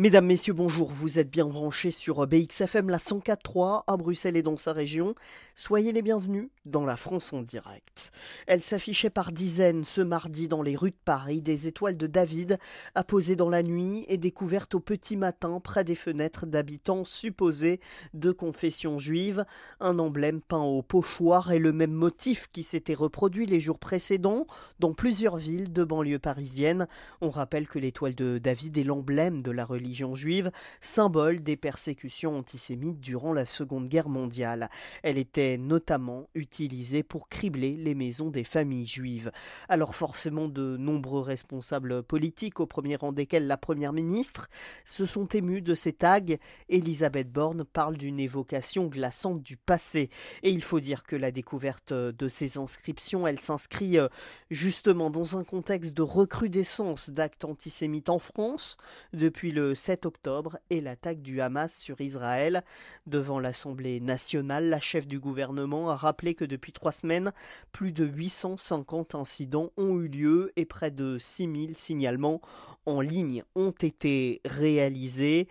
Mesdames, Messieurs, bonjour, vous êtes bien branchés sur BXFM la 104.3 à Bruxelles et dans sa région. Soyez les bienvenus dans la France en direct. Elle s'affichait par dizaines ce mardi dans les rues de Paris, des étoiles de David apposées dans la nuit et découvertes au petit matin près des fenêtres d'habitants supposés de confession juive. Un emblème peint au pochoir et le même motif qui s'était reproduit les jours précédents dans plusieurs villes de banlieue parisienne. On rappelle que l'étoile de David est l'emblème de la religion juive, symbole des persécutions antisémites durant la Seconde Guerre mondiale. Elle était notamment utilisée pour cribler les maisons des familles juives. Alors forcément de nombreux responsables politiques, au premier rang desquels la Première ministre, se sont émus de ces tags. Elisabeth Borne parle d'une évocation glaçante du passé. Et il faut dire que la découverte de ces inscriptions, elle s'inscrit euh, justement dans un contexte de recrudescence d'actes antisémites en France depuis le 7 octobre et l'attaque du Hamas sur Israël. Devant l'Assemblée nationale, la chef du gouvernement a rappelé que depuis trois semaines, plus de 850 incidents ont eu lieu et près de 6000 signalements en ligne ont été réalisés.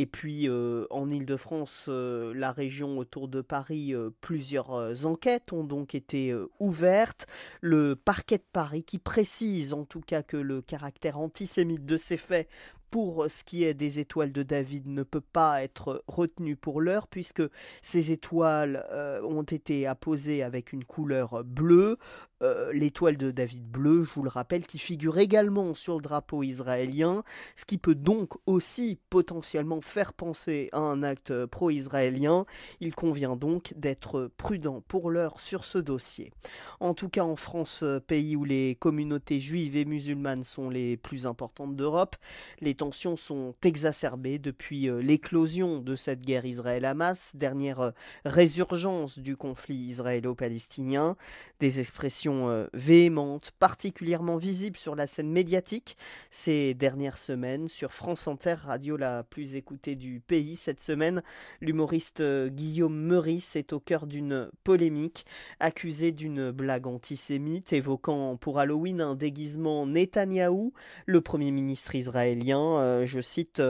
Et puis euh, en Ile-de-France, euh, la région autour de Paris, euh, plusieurs enquêtes ont donc été ouvertes. Le parquet de Paris qui précise en tout cas que le caractère antisémite de ces faits pour ce qui est des étoiles de David ne peut pas être retenu pour l'heure puisque ces étoiles ont été apposées avec une couleur bleue, l'étoile de David bleu, je vous le rappelle, qui figure également sur le drapeau israélien, ce qui peut donc aussi potentiellement faire penser à un acte pro-israélien. Il convient donc d'être prudent pour l'heure sur ce dossier. En tout cas, en France, pays où les communautés juives et musulmanes sont les plus importantes d'Europe, les tensions sont exacerbées depuis euh, l'éclosion de cette guerre Israël-Hamas, dernière euh, résurgence du conflit israélo-palestinien, des expressions euh, véhémentes, particulièrement visibles sur la scène médiatique ces dernières semaines sur France Inter, radio la plus écoutée du pays. Cette semaine, l'humoriste euh, Guillaume Meurice est au cœur d'une polémique, accusé d'une blague antisémite évoquant pour Halloween un déguisement Netanyahou, le premier ministre israélien, euh, je cite,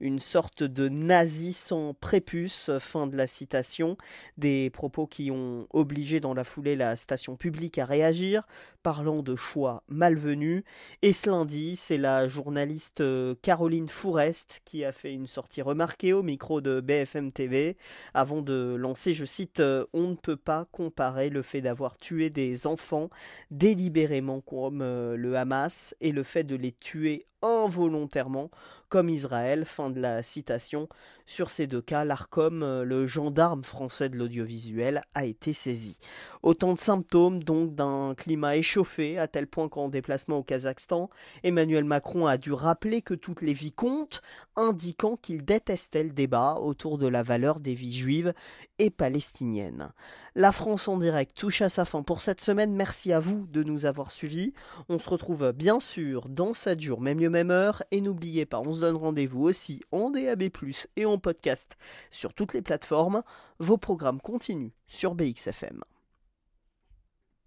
une sorte de nazi sans prépuce, fin de la citation, des propos qui ont obligé dans la foulée la station publique à réagir, parlant de choix malvenus. Et ce lundi, c'est la journaliste Caroline Fourest qui a fait une sortie remarquée au micro de BFM TV avant de lancer, je cite, euh, On ne peut pas comparer le fait d'avoir tué des enfants délibérément comme euh, le Hamas et le fait de les tuer involontairement comme Israël. Fin de la citation. Sur ces deux cas, l'ARCOM, euh, le gendarme français de l'audiovisuel, a été saisi. Autant de symptômes donc d'un climat échauffé, à tel point qu'en déplacement au Kazakhstan, Emmanuel Macron a dû rappeler que toutes les vies comptent, indiquant qu'il détestait le débat autour de la valeur des vies juives et palestiniennes. La France en direct touche à sa fin pour cette semaine. Merci à vous de nous avoir suivis. On se retrouve bien sûr dans 7 jours, même Et n'oubliez pas, on se donne rendez-vous aussi en DAB+, et en podcast sur toutes les plateformes. Vos programmes continuent sur BXFM.